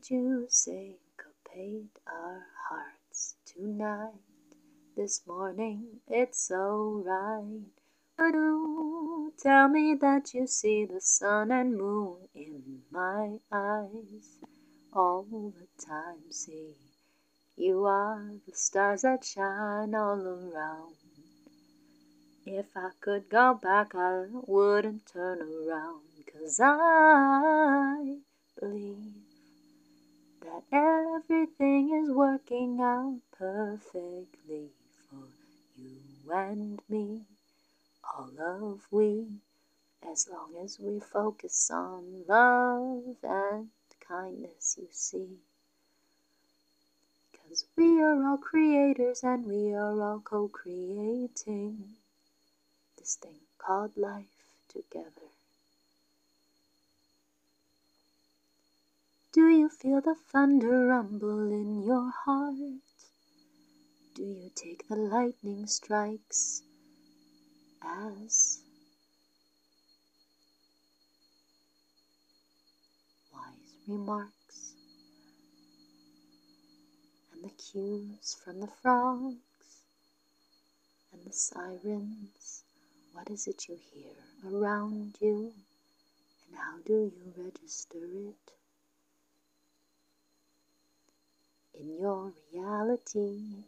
did you syncopate our hearts tonight? This morning it's so right. Do tell me that you see the sun and moon in my eyes all the time. See, you are the stars that shine all around. If I could go back, I wouldn't turn around, 'cause I believe that everything is working out perfectly for you and me. All of we, as long as we focus on love and kindness, you see. Cause we are all creators and we are all co creating this thing called life together. Do you feel the thunder rumble in your heart? Do you take the lightning strikes as wise remarks? And the cues from the frogs and the sirens what is it you hear around you? And how do you register it? In your reality,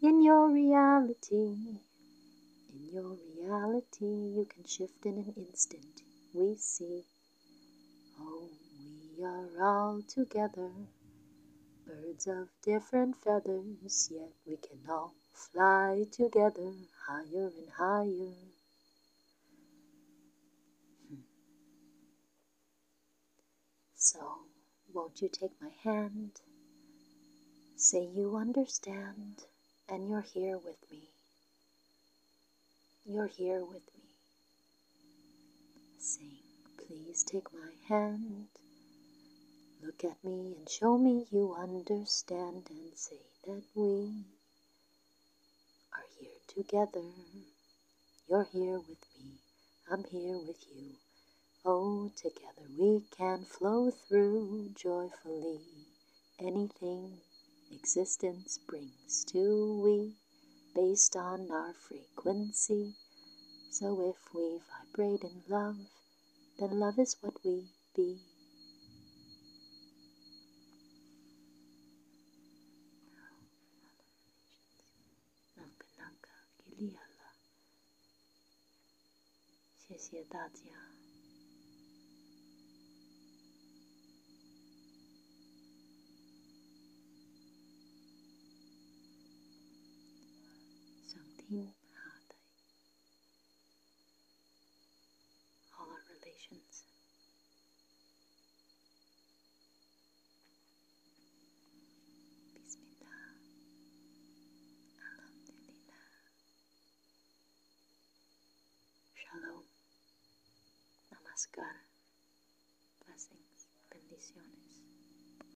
in your reality, in your reality, you can shift in an instant. We see, oh, we are all together, birds of different feathers, yet we can all fly together higher and higher. Hmm. So, won't you take my hand? Say you understand and you're here with me. You're here with me. Sing, please take my hand. Look at me and show me you understand and say that we are here together. You're here with me, I'm here with you. Oh, together we can flow through joyfully. Anything existence brings to we, based on our frequency. So if we vibrate in love, then love is what we be. Nanka 裂了。谢谢大家。 In Inhale. All our relations. Bismillah. Alhamdulillah. Shalom. Namaskar. Blessings. Bendiciones.